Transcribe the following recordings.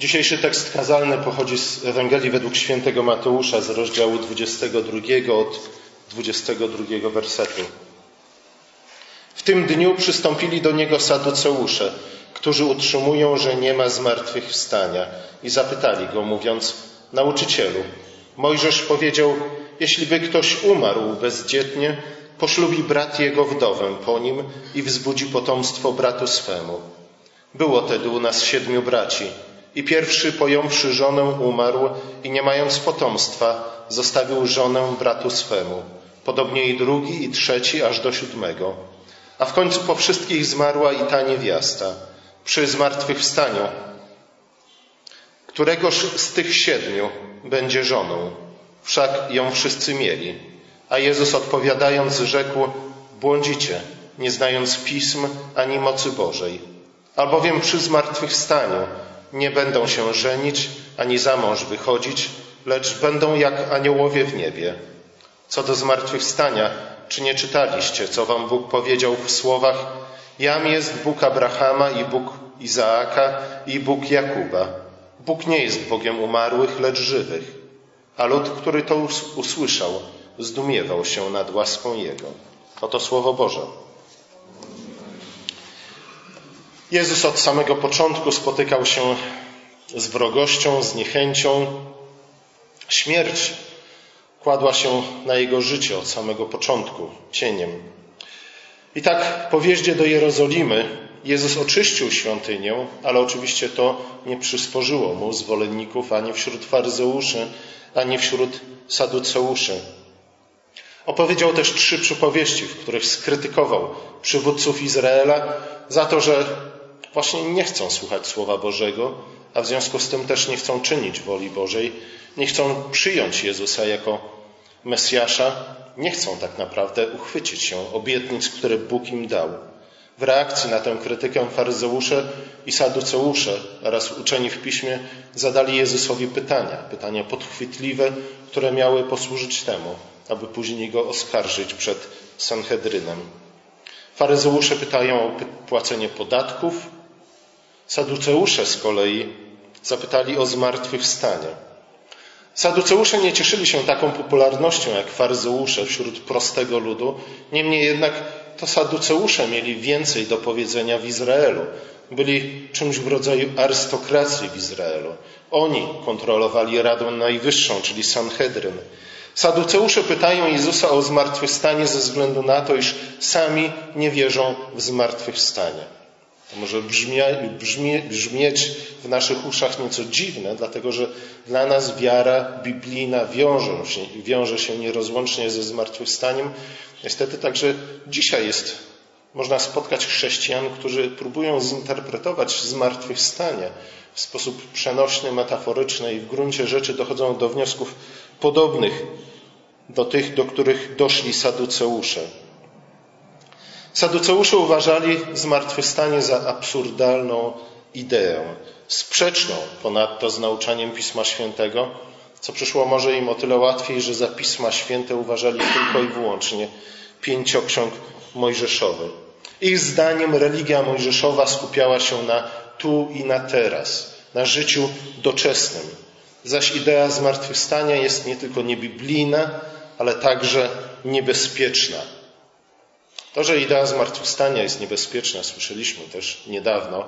Dzisiejszy tekst kazalny pochodzi z Ewangelii według świętego Mateusza z rozdziału 22 od 22 wersetu. W tym dniu przystąpili do niego saduceusze, którzy utrzymują, że nie ma zmartwychwstania i zapytali go, mówiąc, nauczycielu, Mojżesz powiedział, jeśli by ktoś umarł bezdzietnie, poślubi brat jego wdowę po nim i wzbudzi potomstwo bratu swemu. Było tedy u nas siedmiu braci i pierwszy pojąwszy żonę umarł i nie mając potomstwa zostawił żonę bratu swemu. Podobnie i drugi i trzeci aż do siódmego. A w końcu po wszystkich zmarła i ta niewiasta. Przy zmartwychwstaniu któregoż z tych siedmiu będzie żoną? Wszak ją wszyscy mieli. A Jezus odpowiadając rzekł, błądzicie, nie znając pism ani mocy Bożej. Albowiem przy zmartwychwstaniu nie będą się żenić ani za mąż wychodzić, lecz będą jak aniołowie w niebie. Co do zmartwychwstania, czy nie czytaliście, co wam Bóg powiedział w słowach Jam jest Bóg Abrahama i Bóg Izaaka i Bóg Jakuba. Bóg nie jest Bogiem umarłych, lecz żywych. A lud, który to usłyszał, zdumiewał się nad łaską Jego. Oto Słowo Boże. Jezus od samego początku spotykał się z wrogością, z niechęcią. Śmierć kładła się na jego życie od samego początku, cieniem. I tak po wjeździe do Jerozolimy Jezus oczyścił świątynię, ale oczywiście to nie przysporzyło mu zwolenników ani wśród faryzeuszy, ani wśród saduceuszy. Opowiedział też trzy przypowieści, w których skrytykował przywódców Izraela za to, że właśnie nie chcą słuchać Słowa Bożego, a w związku z tym też nie chcą czynić woli Bożej, nie chcą przyjąć Jezusa jako Mesjasza, nie chcą tak naprawdę uchwycić się obietnic, które Bóg im dał. W reakcji na tę krytykę faryzeusze i saduceusze oraz uczeni w piśmie zadali Jezusowi pytania, pytania podchwytliwe, które miały posłużyć temu, aby później go oskarżyć przed Sanhedrynem. Faryzeusze pytają o płacenie podatków, saduceusze z kolei zapytali o zmartwychwstanie. Saduceusze nie cieszyli się taką popularnością jak faryzeusze wśród prostego ludu, niemniej jednak to saduceusze mieli więcej do powiedzenia w Izraelu. Byli czymś w rodzaju arystokracji w Izraelu. Oni kontrolowali Radę Najwyższą, czyli Sanhedryn. Saduceusze pytają Jezusa o zmartwychwstanie ze względu na to, iż sami nie wierzą w zmartwychwstanie. To może brzmie, brzmieć w naszych uszach nieco dziwne, dlatego że dla nas wiara biblijna wiąże się, wiąże się nierozłącznie ze zmartwychwstaniem. Niestety także dzisiaj jest, można spotkać chrześcijan, którzy próbują zinterpretować zmartwychwstanie w sposób przenośny, metaforyczny i w gruncie rzeczy dochodzą do wniosków podobnych do tych, do których doszli saduceusze. Saduceusze uważali zmartwychwstanie za absurdalną ideę, sprzeczną ponadto z nauczaniem Pisma Świętego, co przyszło może im o tyle łatwiej, że za Pisma Święte uważali tylko i wyłącznie pięcioksiąg mojżeszowy. Ich zdaniem religia mojżeszowa skupiała się na tu i na teraz, na życiu doczesnym. Zaś idea zmartwychwstania jest nie tylko niebiblijna, ale także niebezpieczna. To, że idea zmartwychwstania jest niebezpieczna, słyszeliśmy też niedawno,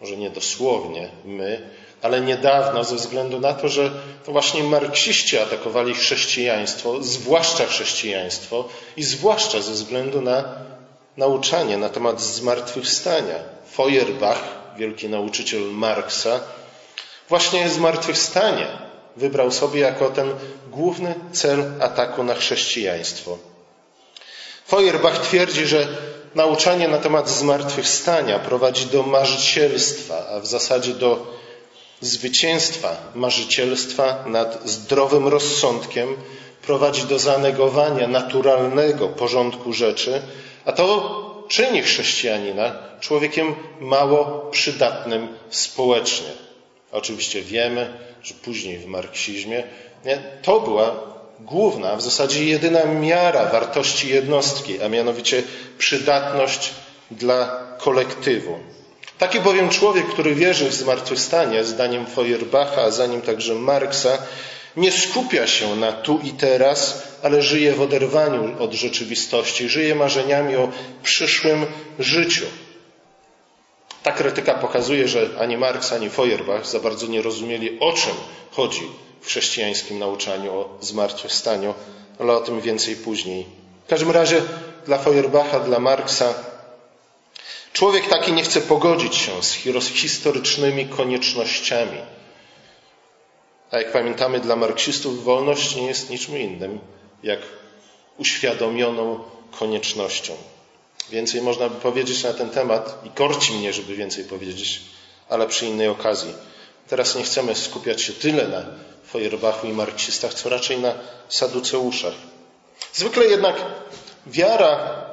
może nie dosłownie my, ale niedawno ze względu na to, że to właśnie marksiści atakowali chrześcijaństwo, zwłaszcza chrześcijaństwo i zwłaszcza ze względu na nauczanie na temat zmartwychwstania. Feuerbach, wielki nauczyciel Marksa, właśnie zmartwychwstanie wybrał sobie jako ten główny cel ataku na chrześcijaństwo. Feuerbach twierdzi, że nauczanie na temat zmartwychwstania prowadzi do marzycielstwa, a w zasadzie do zwycięstwa marzycielstwa nad zdrowym rozsądkiem, prowadzi do zanegowania naturalnego porządku rzeczy, a to czyni chrześcijanina człowiekiem mało przydatnym społecznie. Oczywiście wiemy, że później w marksizmie nie, to była główna, w zasadzie jedyna miara wartości jednostki, a mianowicie przydatność dla kolektywu. Taki bowiem człowiek, który wierzy w zmartwychwstanie, zdaniem Feuerbacha, a za nim także Marksa, nie skupia się na tu i teraz, ale żyje w oderwaniu od rzeczywistości, żyje marzeniami o przyszłym życiu. Ta krytyka pokazuje, że ani Marx, ani Feuerbach za bardzo nie rozumieli, o czym chodzi w chrześcijańskim nauczaniu o zmartwychwstaniu, ale o tym więcej później. W każdym razie dla Feuerbacha, dla Marksa człowiek taki nie chce pogodzić się z historycznymi koniecznościami. A jak pamiętamy, dla marksistów wolność nie jest niczym innym jak uświadomioną koniecznością. Więcej można by powiedzieć na ten temat i korci mnie, żeby więcej powiedzieć, ale przy innej okazji. Teraz nie chcemy skupiać się tyle na Feuerbachu i marksistach, co raczej na saduceuszach. Zwykle jednak wiara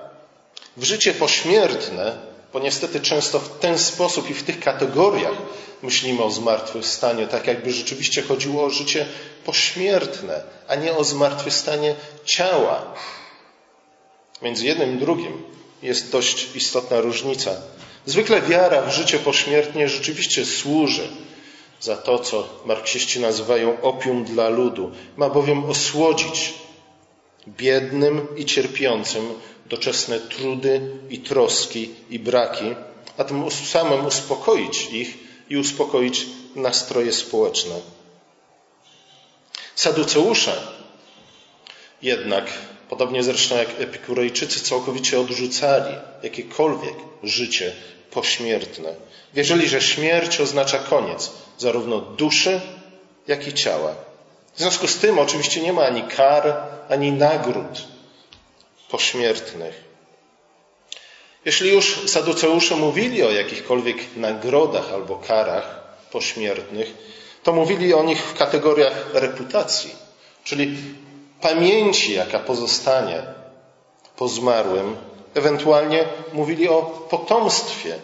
w życie pośmiertne, bo niestety często w ten sposób i w tych kategoriach myślimy o zmartwychwstaniu, tak jakby rzeczywiście chodziło o życie pośmiertne, a nie o zmartwychwstanie ciała. Między jednym i drugim jest dość istotna różnica. Zwykle wiara w życie pośmiertnie rzeczywiście służy za to, co marksiści nazywają opium dla ludu. Ma bowiem osłodzić biednym i cierpiącym doczesne trudy i troski i braki, a tym samym uspokoić ich i uspokoić nastroje społeczne. Saduceusze jednak Podobnie zresztą jak epikurejczycy całkowicie odrzucali jakiekolwiek życie pośmiertne. Wierzyli, że śmierć oznacza koniec zarówno duszy, jak i ciała. W związku z tym oczywiście nie ma ani kar, ani nagród pośmiertnych. Jeśli już saduceusze mówili o jakichkolwiek nagrodach albo karach pośmiertnych, to mówili o nich w kategoriach reputacji, czyli pamięci, jaka pozostanie po zmarłym. Ewentualnie mówili o potomstwie,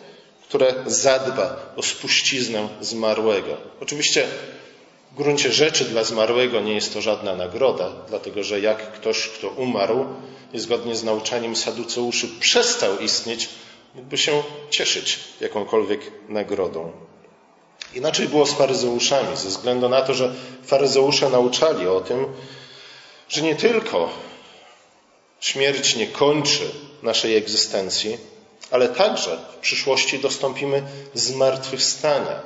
które zadba o spuściznę zmarłego. Oczywiście w gruncie rzeczy dla zmarłego nie jest to żadna nagroda, dlatego że jak ktoś, kto umarł i zgodnie z nauczaniem saduceuszy przestał istnieć, mógłby się cieszyć jakąkolwiek nagrodą. Inaczej było z faryzeuszami, ze względu na to, że faryzeusze nauczali o tym, że nie tylko śmierć nie kończy naszej egzystencji, ale także w przyszłości dostąpimy zmartwychwstania.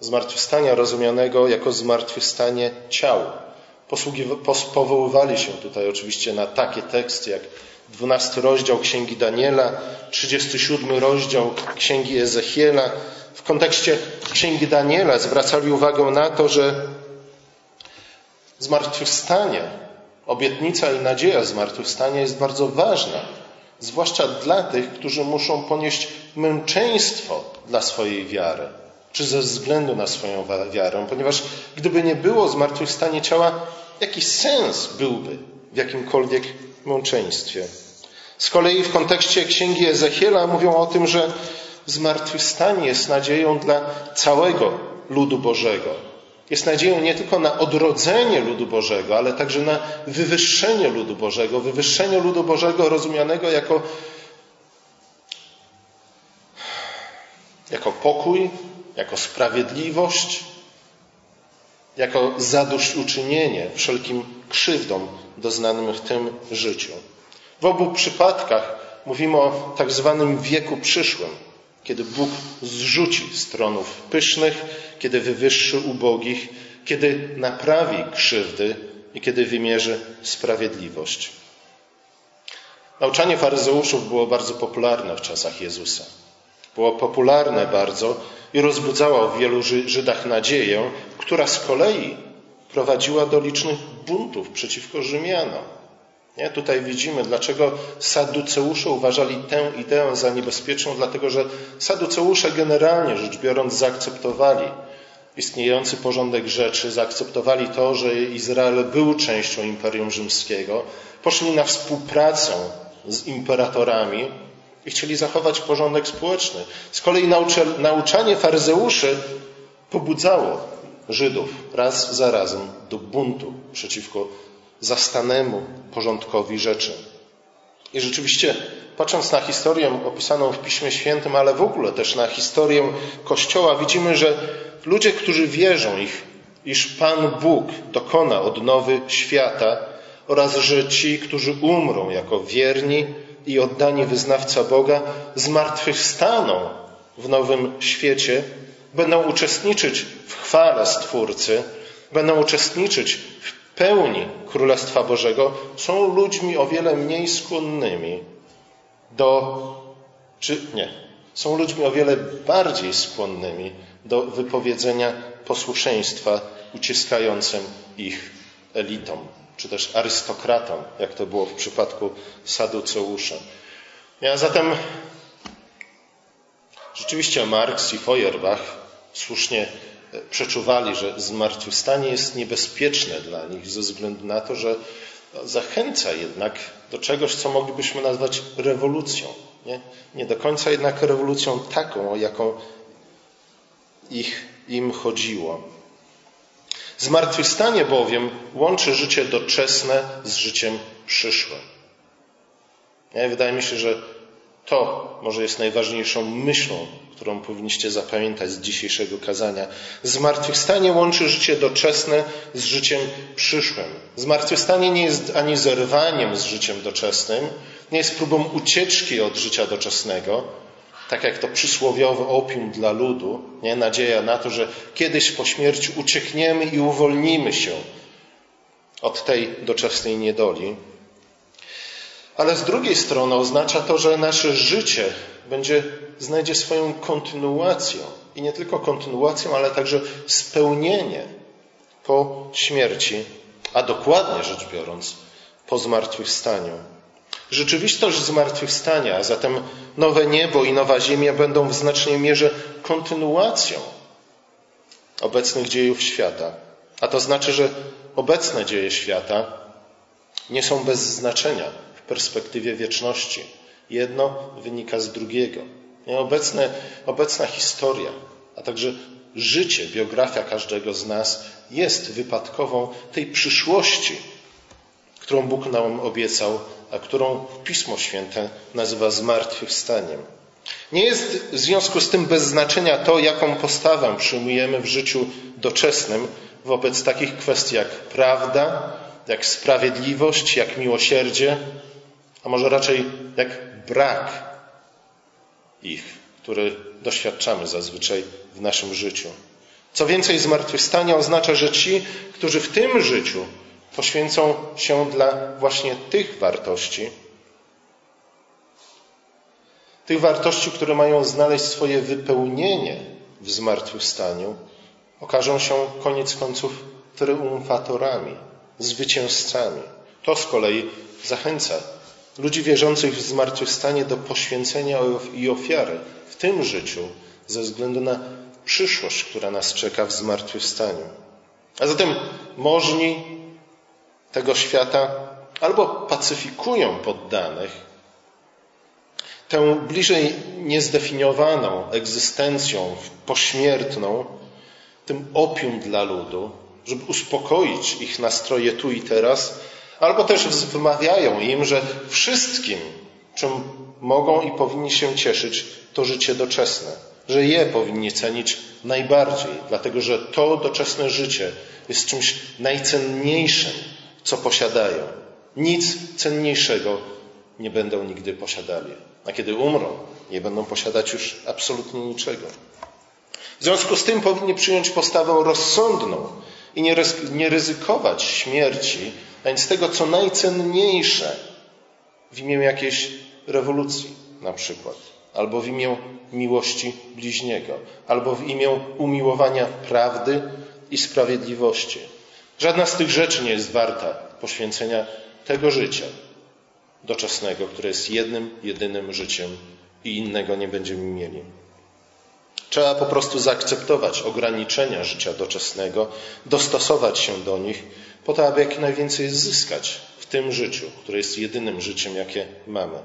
Zmartwychwstania rozumianego jako zmartwychwstanie ciał. Powoływali się tutaj oczywiście na takie teksty jak 12 rozdział Księgi Daniela, 37 rozdział Księgi Ezechiela. W kontekście Księgi Daniela zwracali uwagę na to, że Zmartwychwstanie, obietnica i nadzieja zmartwychwstania jest bardzo ważna, zwłaszcza dla tych, którzy muszą ponieść męczeństwo dla swojej wiary, czy ze względu na swoją wiarę, ponieważ gdyby nie było zmartwychwstania ciała, jaki sens byłby w jakimkolwiek męczeństwie? Z kolei w kontekście księgi Ezechiela mówią o tym, że zmartwychwstanie jest nadzieją dla całego ludu Bożego jest nadzieją nie tylko na odrodzenie ludu Bożego, ale także na wywyższenie ludu Bożego, wywyższenie ludu Bożego rozumianego jako, jako pokój, jako sprawiedliwość, jako zadośćuczynienie wszelkim krzywdom doznanym w tym życiu. W obu przypadkach mówimy o tak zwanym wieku przyszłym, kiedy Bóg zrzuci stronów pysznych, kiedy wywyższy ubogich, kiedy naprawi krzywdy i kiedy wymierzy sprawiedliwość. Nauczanie faryzeuszów było bardzo popularne w czasach Jezusa. Było popularne bardzo i rozbudzało w wielu Żydach nadzieję, która z kolei prowadziła do licznych buntów przeciwko Rzymianom. Nie? Tutaj widzimy, dlaczego saduceusze uważali tę ideę za niebezpieczną, dlatego że saduceusze generalnie rzecz biorąc zaakceptowali istniejący porządek rzeczy, zaakceptowali to, że Izrael był częścią Imperium Rzymskiego, poszli na współpracę z imperatorami i chcieli zachować porządek społeczny. Z kolei nauczanie faryzeuszy pobudzało Żydów raz za razem do buntu przeciwko zastanemu porządkowi rzeczy. I rzeczywiście patrząc na historię opisaną w Piśmie Świętym, ale w ogóle też na historię Kościoła, widzimy, że ludzie, którzy wierzą, ich, iż Pan Bóg dokona odnowy świata oraz że ci, którzy umrą jako wierni i oddani wyznawca Boga, zmartwychwstaną w nowym świecie, będą uczestniczyć w chwale Stwórcy, będą uczestniczyć w pełni Królestwa Bożego, są ludźmi o wiele mniej skłonnymi do, czy nie, są ludźmi o wiele bardziej skłonnymi do wypowiedzenia posłuszeństwa uciskającym ich elitom, czy też arystokratom, jak to było w przypadku Saduceusza. A zatem rzeczywiście Marx i Feuerbach słusznie przeczuwali, że zmartwychwstanie jest niebezpieczne dla nich ze względu na to, że zachęca jednak do czegoś, co moglibyśmy nazwać rewolucją. Nie, nie do końca jednak rewolucją taką, o jaką ich, im chodziło. Zmartwychwstanie bowiem łączy życie doczesne z życiem przyszłym. Nie, wydaje mi się, że to może jest najważniejszą myślą, którą powinniście zapamiętać z dzisiejszego kazania. Zmartwychwstanie łączy życie doczesne z życiem przyszłym. Zmartwychwstanie nie jest ani zerwaniem z życiem doczesnym, nie jest próbą ucieczki od życia doczesnego, tak jak to przysłowiowe opium dla ludu, nie? nadzieja na to, że kiedyś po śmierci uciekniemy i uwolnimy się od tej doczesnej niedoli. Ale z drugiej strony oznacza to, że nasze życie będzie, znajdzie swoją kontynuację. I nie tylko kontynuację, ale także spełnienie po śmierci, a dokładnie rzecz biorąc, po zmartwychwstaniu. Rzeczywistość zmartwychwstania, a zatem nowe niebo i nowa ziemia będą w znacznej mierze kontynuacją obecnych dziejów świata. A to znaczy, że obecne dzieje świata nie są bez znaczenia perspektywie wieczności. Jedno wynika z drugiego. Obecne, obecna historia, a także życie, biografia każdego z nas jest wypadkową tej przyszłości, którą Bóg nam obiecał, a którą Pismo Święte nazywa zmartwychwstaniem. Nie jest w związku z tym bez znaczenia to, jaką postawę przyjmujemy w życiu doczesnym wobec takich kwestii jak prawda, jak sprawiedliwość, jak miłosierdzie, a może raczej jak brak ich, który doświadczamy zazwyczaj w naszym życiu. Co więcej, zmartwychwstanie oznacza, że ci, którzy w tym życiu poświęcą się dla właśnie tych wartości, tych wartości, które mają znaleźć swoje wypełnienie w zmartwychwstaniu, okażą się koniec końców triumfatorami, zwycięzcami. To z kolei zachęca ludzi wierzących w zmartwychwstanie do poświęcenia i ofiary w tym życiu ze względu na przyszłość, która nas czeka w zmartwychwstaniu. A zatem możni tego świata albo pacyfikują poddanych, tę bliżej niezdefiniowaną egzystencją pośmiertną, tym opium dla ludu, żeby uspokoić ich nastroje tu i teraz, albo też wymawiają im, że wszystkim, czym mogą i powinni się cieszyć, to życie doczesne, że je powinni cenić najbardziej, dlatego że to doczesne życie jest czymś najcenniejszym, co posiadają. Nic cenniejszego nie będą nigdy posiadali. A kiedy umrą, nie będą posiadać już absolutnie niczego. W związku z tym powinni przyjąć postawę rozsądną i nie ryzykować śmierci, a więc tego, co najcenniejsze w imię jakiejś rewolucji na przykład, albo w imię miłości bliźniego, albo w imię umiłowania prawdy i sprawiedliwości. Żadna z tych rzeczy nie jest warta poświęcenia tego życia doczesnego, które jest jednym, jedynym życiem i innego nie będziemy mieli. Trzeba po prostu zaakceptować ograniczenia życia doczesnego, dostosować się do nich, po to, aby jak najwięcej zyskać w tym życiu, które jest jedynym życiem, jakie mamy.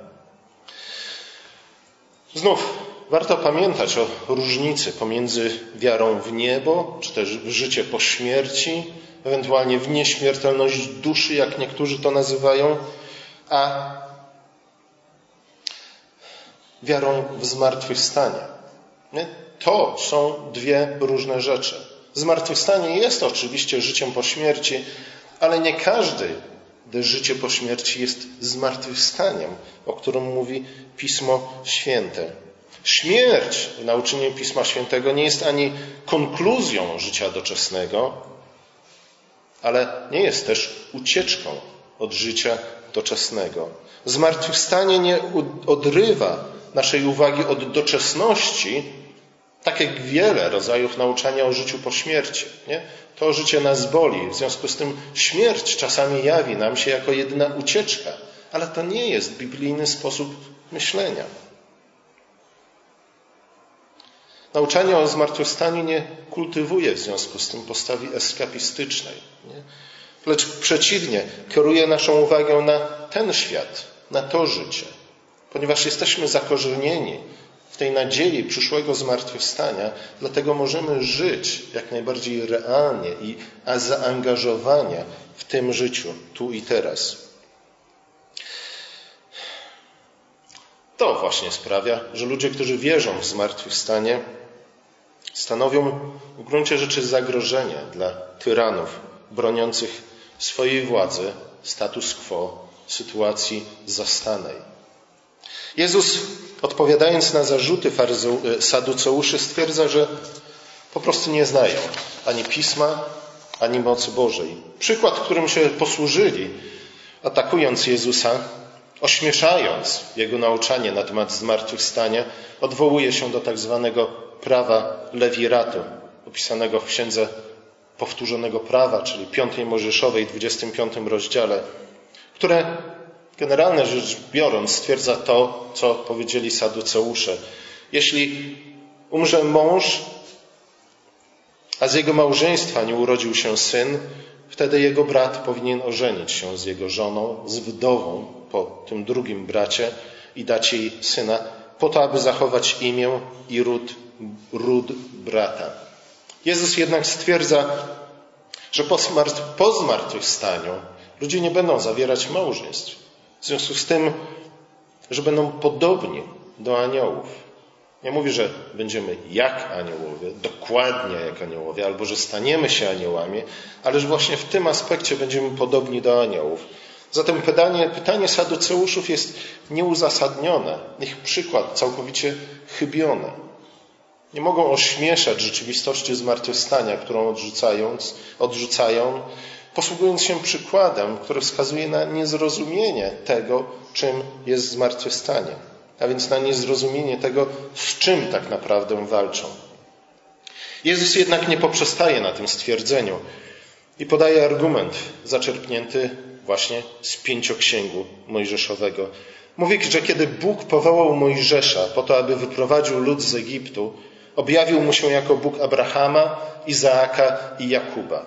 Znów warto pamiętać o różnicy pomiędzy wiarą w niebo, czy też w życie po śmierci, ewentualnie w nieśmiertelność duszy, jak niektórzy to nazywają, a wiarą w zmartwychwstanie. To są dwie różne rzeczy. Zmartwychwstanie jest oczywiście życiem po śmierci, ale nie każdy życie po śmierci jest zmartwychwstaniem, o którym mówi Pismo Święte. Śmierć w nauczeniu Pisma Świętego nie jest ani konkluzją życia doczesnego, ale nie jest też ucieczką od życia doczesnego. Zmartwychwstanie nie odrywa naszej uwagi od doczesności, tak jak wiele rodzajów nauczania o życiu po śmierci. Nie? To życie nas boli, w związku z tym śmierć czasami jawi nam się jako jedyna ucieczka, ale to nie jest biblijny sposób myślenia. Nauczanie o zmartwychwstaniu nie kultywuje w związku z tym postawy eskapistycznej, nie? lecz przeciwnie, kieruje naszą uwagę na ten świat, na to życie, ponieważ jesteśmy zakorzenieni w tej nadziei przyszłego zmartwychwstania, dlatego możemy żyć jak najbardziej realnie i zaangażowanie w tym życiu, tu i teraz. To właśnie sprawia, że ludzie, którzy wierzą w zmartwychwstanie, stanowią w gruncie rzeczy zagrożenie dla tyranów broniących swojej władzy, status quo, sytuacji zastanej. Jezus, odpowiadając na zarzuty e, saduceuszy, stwierdza, że po prostu nie znają ani pisma, ani mocy Bożej. Przykład, którym się posłużyli, atakując Jezusa, ośmieszając jego nauczanie na temat zmartwychwstania, odwołuje się do tak zwanego prawa lewiratu, opisanego w księdze powtórzonego prawa, czyli piątej Mojżeszowej, 25 rozdziale, które generalnie rzecz biorąc stwierdza to, co powiedzieli saduceusze. Jeśli umrze mąż, a z jego małżeństwa nie urodził się syn, wtedy jego brat powinien ożenić się z jego żoną, z wdową po tym drugim bracie i dać jej syna, po to, aby zachować imię i ród, ród brata. Jezus jednak stwierdza, że po, po zmartwychwstaniu ludzie nie będą zawierać małżeństw. W związku z tym, że będą podobni do aniołów. Nie mówi, że będziemy jak aniołowie, dokładnie jak aniołowie, albo że staniemy się aniołami, ale że właśnie w tym aspekcie będziemy podobni do aniołów. Zatem pytanie, pytanie saduceuszów jest nieuzasadnione, ich przykład całkowicie chybiony. Nie mogą ośmieszać rzeczywistości zmartwychwstania, którą odrzucając, odrzucają, posługując się przykładem, który wskazuje na niezrozumienie tego, czym jest zmartwychwstanie, a więc na niezrozumienie tego, z czym tak naprawdę walczą. Jezus jednak nie poprzestaje na tym stwierdzeniu i podaje argument zaczerpnięty właśnie z pięcioksięgu mojżeszowego. Mówi, że kiedy Bóg powołał Mojżesza po to, aby wyprowadził lud z Egiptu, objawił mu się jako Bóg Abrahama, Izaaka i Jakuba.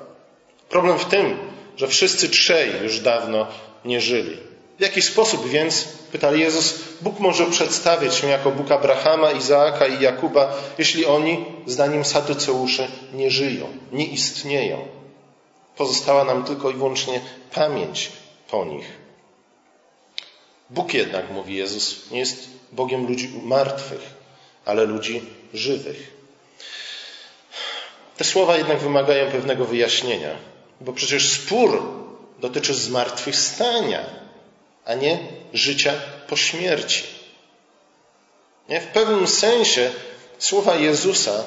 Problem w tym, że wszyscy trzej już dawno nie żyli. W jaki sposób więc, pytał Jezus, Bóg może przedstawiać się jako Bóg Abrahama, Izaaka i Jakuba, jeśli oni, zdaniem Saduceuszy, nie żyją, nie istnieją? Pozostała nam tylko i wyłącznie pamięć po nich. Bóg jednak, mówi Jezus, nie jest Bogiem ludzi martwych, ale ludzi żywych. Te słowa jednak wymagają pewnego wyjaśnienia, bo przecież spór dotyczy zmartwychwstania, a nie życia po śmierci. Nie? W pewnym sensie słowa Jezusa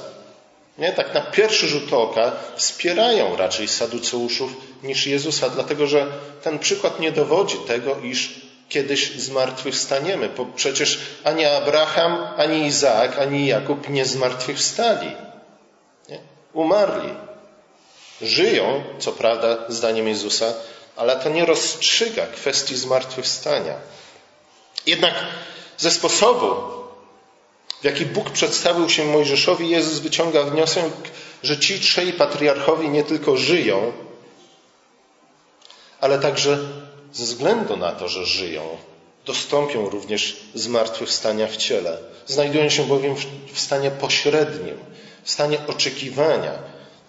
nie, tak na pierwszy rzut oka wspierają raczej saduceuszów niż Jezusa, dlatego że ten przykład nie dowodzi tego, iż kiedyś zmartwychwstaniemy. Bo przecież ani Abraham, ani Izaak, ani Jakub nie zmartwychwstali. Nie? Umarli. Żyją, co prawda, zdaniem Jezusa, ale to nie rozstrzyga kwestii zmartwychwstania. Jednak ze sposobu, w jaki Bóg przedstawił się Mojżeszowi, Jezus wyciąga wniosek, że ci trzej patriarchowie nie tylko żyją, ale także ze względu na to, że żyją, dostąpią również zmartwychwstania w ciele. Znajdują się bowiem w stanie pośrednim, w stanie oczekiwania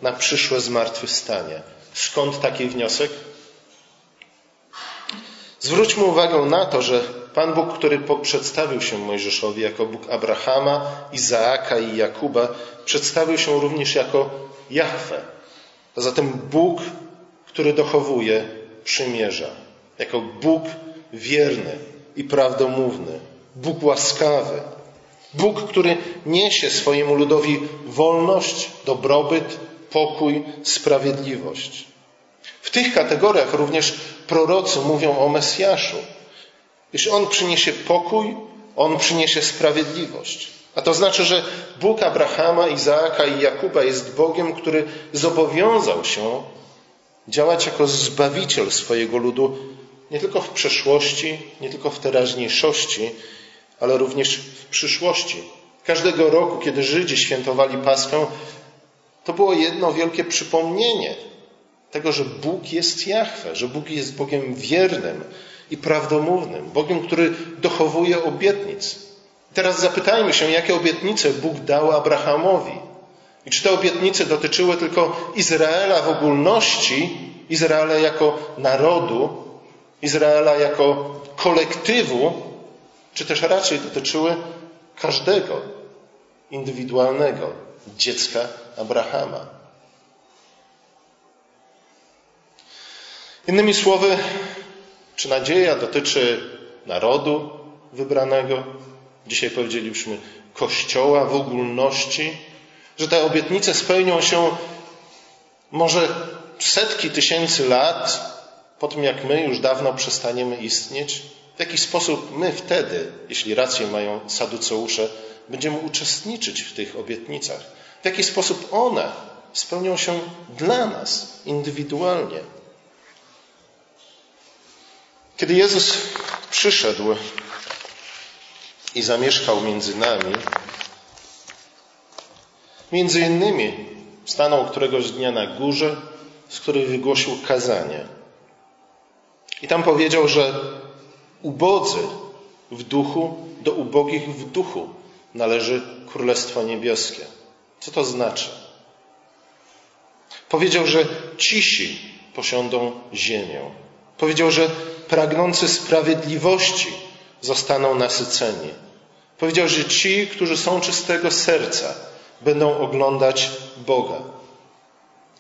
na przyszłe zmartwychwstanie. Skąd taki wniosek? Zwróćmy uwagę na to, że Pan Bóg, który przedstawił się Mojżeszowi jako Bóg Abrahama, Izaaka i Jakuba, przedstawił się również jako Jahwe. A zatem Bóg, który dochowuje przymierza, jako Bóg wierny i prawdomówny, Bóg łaskawy, Bóg, który niesie swojemu ludowi wolność, dobrobyt, pokój, sprawiedliwość. W tych kategoriach również prorocy mówią o Mesjaszu. Jeśli On przyniesie pokój, On przyniesie sprawiedliwość. A to znaczy, że Bóg Abrahama, Izaaka i Jakuba jest Bogiem, który zobowiązał się działać jako zbawiciel swojego ludu nie tylko w przeszłości, nie tylko w teraźniejszości, ale również w przyszłości. Każdego roku, kiedy Żydzi świętowali Paschę, to było jedno wielkie przypomnienie tego, że Bóg jest Jahwe, że Bóg jest Bogiem wiernym i prawdomównym, Bogiem, który dochowuje obietnic. Teraz zapytajmy się, jakie obietnice Bóg dał Abrahamowi. I czy te obietnice dotyczyły tylko Izraela w ogólności, Izraela jako narodu, Izraela jako kolektywu, czy też raczej dotyczyły każdego indywidualnego dziecka Abrahama. Innymi słowy, czy nadzieja dotyczy narodu wybranego? Dzisiaj powiedzieliśmy Kościoła w ogólności, że te obietnice spełnią się może setki tysięcy lat po tym, jak my już dawno przestaniemy istnieć? W jaki sposób my wtedy, jeśli rację mają saduceusze, będziemy uczestniczyć w tych obietnicach? W jaki sposób one spełnią się dla nas indywidualnie? Kiedy Jezus przyszedł i zamieszkał między nami, między innymi stanął któregoś dnia na górze, z której wygłosił kazanie. I tam powiedział, że ubodzy w duchu, do ubogich w duchu należy Królestwo Niebieskie. Co to znaczy? Powiedział, że cisi posiądą ziemię. Powiedział, że pragnący sprawiedliwości zostaną nasyceni. Powiedział, że ci, którzy są czystego serca, będą oglądać Boga.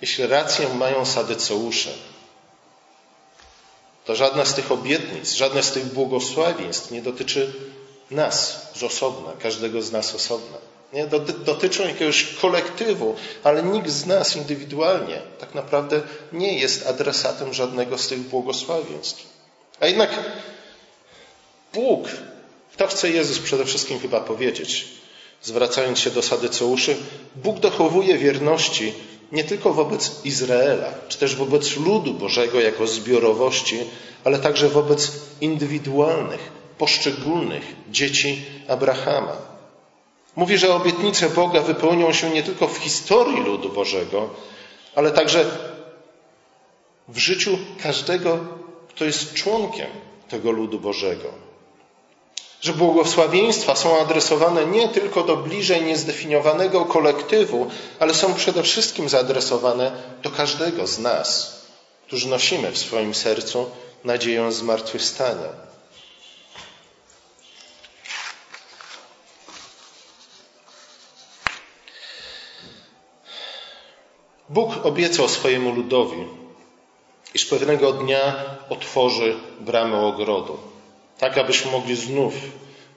Jeśli rację mają sadyceusze, to żadna z tych obietnic, żadne z tych błogosławieństw nie dotyczy nas z osobna, każdego z nas osobna. Nie? Dotyczą jakiegoś kolektywu, ale nikt z nas indywidualnie tak naprawdę nie jest adresatem żadnego z tych błogosławieństw. A jednak Bóg, to chce Jezus przede wszystkim chyba powiedzieć, zwracając się do Sadyceuszy, Bóg dochowuje wierności nie tylko wobec Izraela, czy też wobec ludu Bożego jako zbiorowości, ale także wobec indywidualnych, poszczególnych dzieci Abrahama. Mówi, że obietnice Boga wypełnią się nie tylko w historii ludu Bożego, ale także w życiu każdego, kto jest członkiem tego ludu Bożego. Że błogosławieństwa są adresowane nie tylko do bliżej niezdefiniowanego kolektywu, ale są przede wszystkim zaadresowane do każdego z nas, którzy nosimy w swoim sercu nadzieję zmartwychwstania. Bóg obiecał swojemu ludowi, iż pewnego dnia otworzy bramę ogrodu, tak abyśmy mogli znów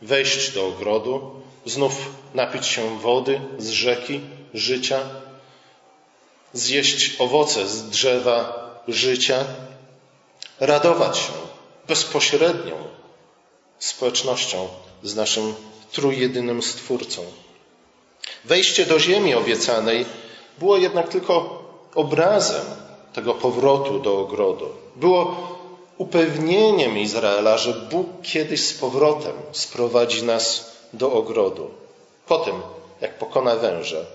wejść do ogrodu, znów napić się wody z rzeki życia, zjeść owoce z drzewa życia, radować się bezpośrednią społecznością z naszym trójjedynym Stwórcą. Wejście do ziemi obiecanej było jednak tylko obrazem tego powrotu do ogrodu. Było upewnieniem Izraela, że Bóg kiedyś z powrotem sprowadzi nas do ogrodu. Po tym, jak pokona węże.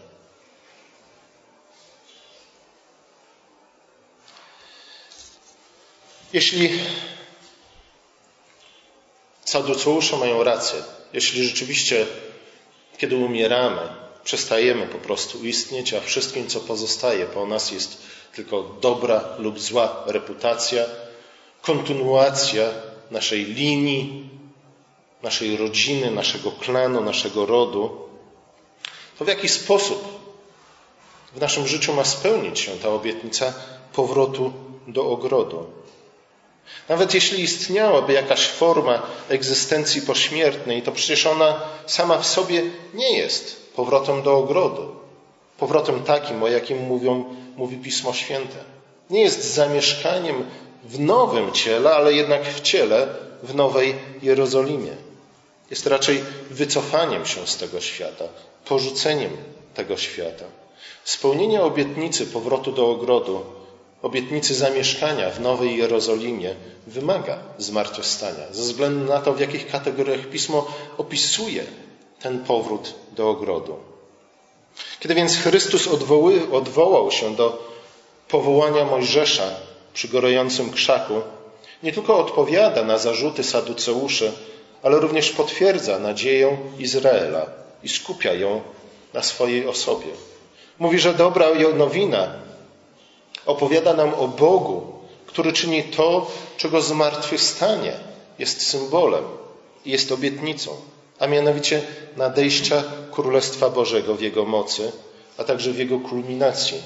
Jeśli saduceusze mają rację, jeśli rzeczywiście, kiedy umieramy, przestajemy po prostu istnieć, a wszystkim, co pozostaje po nas, jest tylko dobra lub zła reputacja, kontynuacja naszej linii naszej rodziny, naszego klanu, naszego rodu, to w jaki sposób w naszym życiu ma spełnić się ta obietnica powrotu do ogrodu. Nawet jeśli istniałaby jakaś forma egzystencji pośmiertnej, to przecież ona sama w sobie nie jest powrotem do ogrodu. Powrotem takim, o jakim mówią, mówi Pismo Święte. Nie jest zamieszkaniem w nowym ciele, ale jednak w ciele w Nowej Jerozolimie. Jest raczej wycofaniem się z tego świata, porzuceniem tego świata. Spełnienie obietnicy powrotu do ogrodu, obietnicy zamieszkania w Nowej Jerozolimie wymaga zmartwychwstania, ze względu na to, w jakich kategoriach Pismo opisuje ten powrót do ogrodu. Kiedy więc Chrystus odwoły, odwołał się do powołania Mojżesza przy gorącym krzaku, nie tylko odpowiada na zarzuty saduceuszy, ale również potwierdza nadzieję Izraela i skupia ją na swojej osobie. Mówi, że dobra nowina opowiada nam o Bogu, który czyni to, czego zmartwychwstanie jest symbolem i jest obietnicą, a mianowicie nadejścia Królestwa Bożego w Jego mocy, a także w Jego kulminacji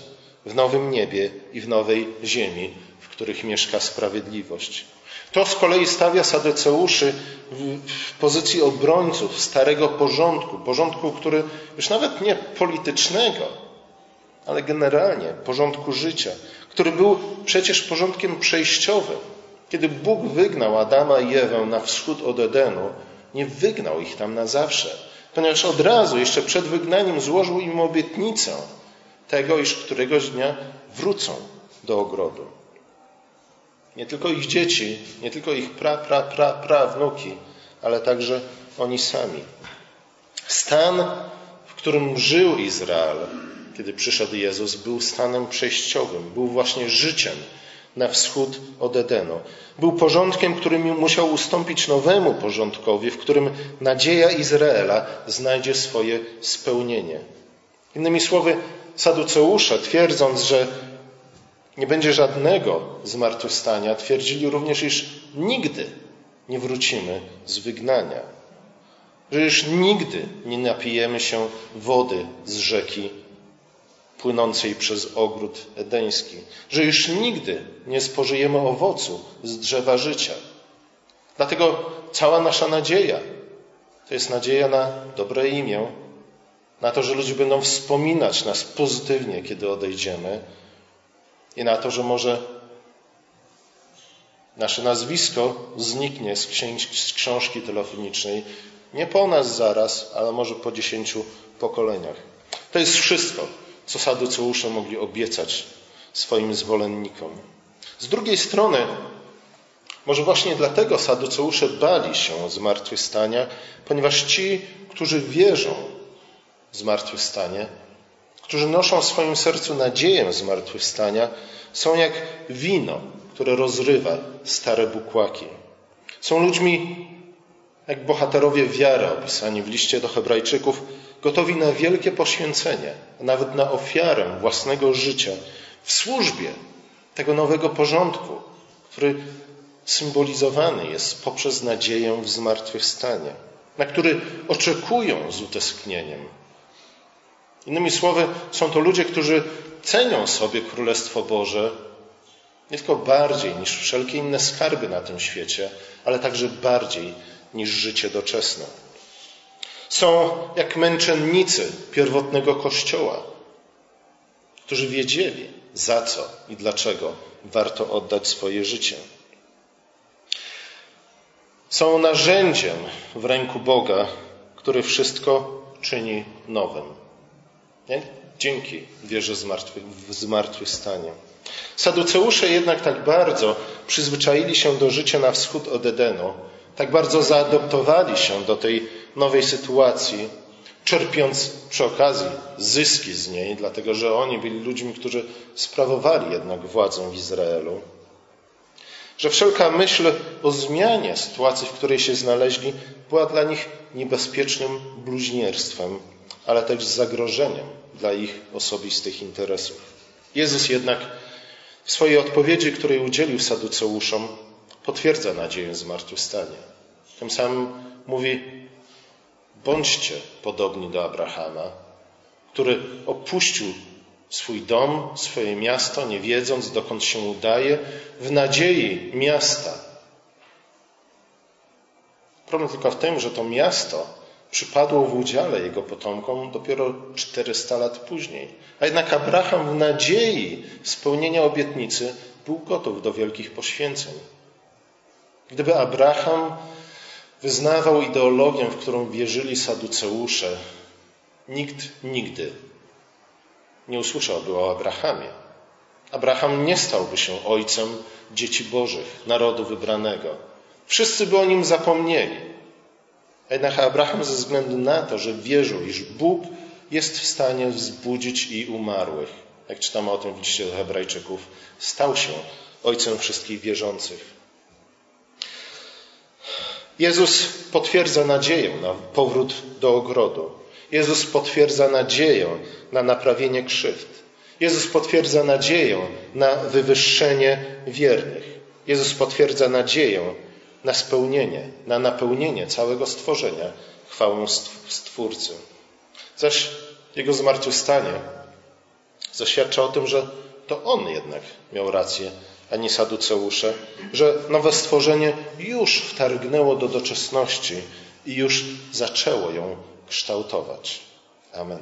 w nowym niebie i w nowej ziemi, których mieszka sprawiedliwość. To z kolei stawia Sadyceuszy w pozycji obrońców starego porządku, porządku, który już nawet nie politycznego, ale generalnie porządku życia, który był przecież porządkiem przejściowym. Kiedy Bóg wygnał Adama i Ewę na wschód od Edenu, nie wygnał ich tam na zawsze, ponieważ od razu, jeszcze przed wygnaniem, złożył im obietnicę tego, iż któregoś dnia wrócą do ogrodu. Nie tylko ich dzieci, nie tylko ich pra, pra, pra, pra wnuki, ale także oni sami. Stan, w którym żył Izrael, kiedy przyszedł Jezus, był stanem przejściowym, był właśnie życiem na wschód od Edenu. Był porządkiem, który musiał ustąpić nowemu porządkowi, w którym nadzieja Izraela znajdzie swoje spełnienie. Innymi słowy, saduceusze, twierdząc, że nie będzie żadnego zmartwychwstania, twierdzili również, iż nigdy nie wrócimy z wygnania. Że już nigdy nie napijemy się wody z rzeki płynącej przez ogród edeński, że już nigdy nie spożyjemy owocu z drzewa życia. Dlatego cała nasza nadzieja to jest nadzieja na dobre imię, na to, że ludzie będą wspominać nas pozytywnie, kiedy odejdziemy, i na to, że może nasze nazwisko zniknie z, z książki telefonicznej nie po nas zaraz, ale może po dziesięciu pokoleniach. To jest wszystko, co saduceusze mogli obiecać swoim zwolennikom. Z drugiej strony, może właśnie dlatego saduceusze bali się zmartwychwstania, ponieważ ci, którzy wierzą w zmartwychwstanie, którzy noszą w swoim sercu nadzieję zmartwychwstania, są jak wino, które rozrywa stare bukłaki. Są ludźmi jak bohaterowie wiary opisani w liście do Hebrajczyków, gotowi na wielkie poświęcenie, nawet na ofiarę własnego życia w służbie tego nowego porządku, który symbolizowany jest poprzez nadzieję w zmartwychwstanie, na który oczekują z utęsknieniem. Innymi słowy, są to ludzie, którzy cenią sobie Królestwo Boże nie tylko bardziej niż wszelkie inne skarby na tym świecie, ale także bardziej niż życie doczesne. Są jak męczennicy pierwotnego Kościoła, którzy wiedzieli, za co i dlaczego warto oddać swoje życie. Są narzędziem w ręku Boga, który wszystko czyni nowym. Nie? Dzięki wierze w zmartwychwstanie. Saduceusze jednak tak bardzo przyzwyczaili się do życia na wschód od Edenu, tak bardzo zaadoptowali się do tej nowej sytuacji, czerpiąc przy okazji zyski z niej, dlatego że oni byli ludźmi, którzy sprawowali jednak władzę w Izraelu, że wszelka myśl o zmianie sytuacji, w której się znaleźli, była dla nich niebezpiecznym bluźnierstwem, ale też zagrożeniem dla ich osobistych interesów. Jezus jednak w swojej odpowiedzi, której udzielił Saduceuszom, potwierdza nadzieję zmartwychwstania. Tym samym mówi: bądźcie podobni do Abrahama, który opuścił swój dom, swoje miasto, nie wiedząc dokąd się udaje, w nadziei miasta. Problem tylko w tym, że to miasto przypadło w udziale jego potomkom dopiero 400 lat później. A jednak Abraham w nadziei spełnienia obietnicy był gotów do wielkich poświęceń. Gdyby Abraham wyznawał ideologię, w którą wierzyli saduceusze, nikt nigdy nie usłyszałby o Abrahamie. Abraham nie stałby się ojcem dzieci bożych, narodu wybranego. Wszyscy by o nim zapomnieli. Jednak Abraham ze względu na to, że wierzył, iż Bóg jest w stanie wzbudzić i umarłych, jak czytamy o tym w liście do Hebrajczyków, stał się ojcem wszystkich wierzących. Jezus potwierdza nadzieję na powrót do ogrodu. Jezus potwierdza nadzieję na naprawienie krzywd. Jezus potwierdza nadzieję na wywyższenie wiernych. Jezus potwierdza nadzieję na spełnienie, na napełnienie całego stworzenia chwałą Stwórcy. Zaś Jego zmartwychwstanie zaświadcza o tym, że to On jednak miał rację, a nie saduceusze, że nowe stworzenie już wtargnęło do doczesności i już zaczęło ją kształtować. Amen.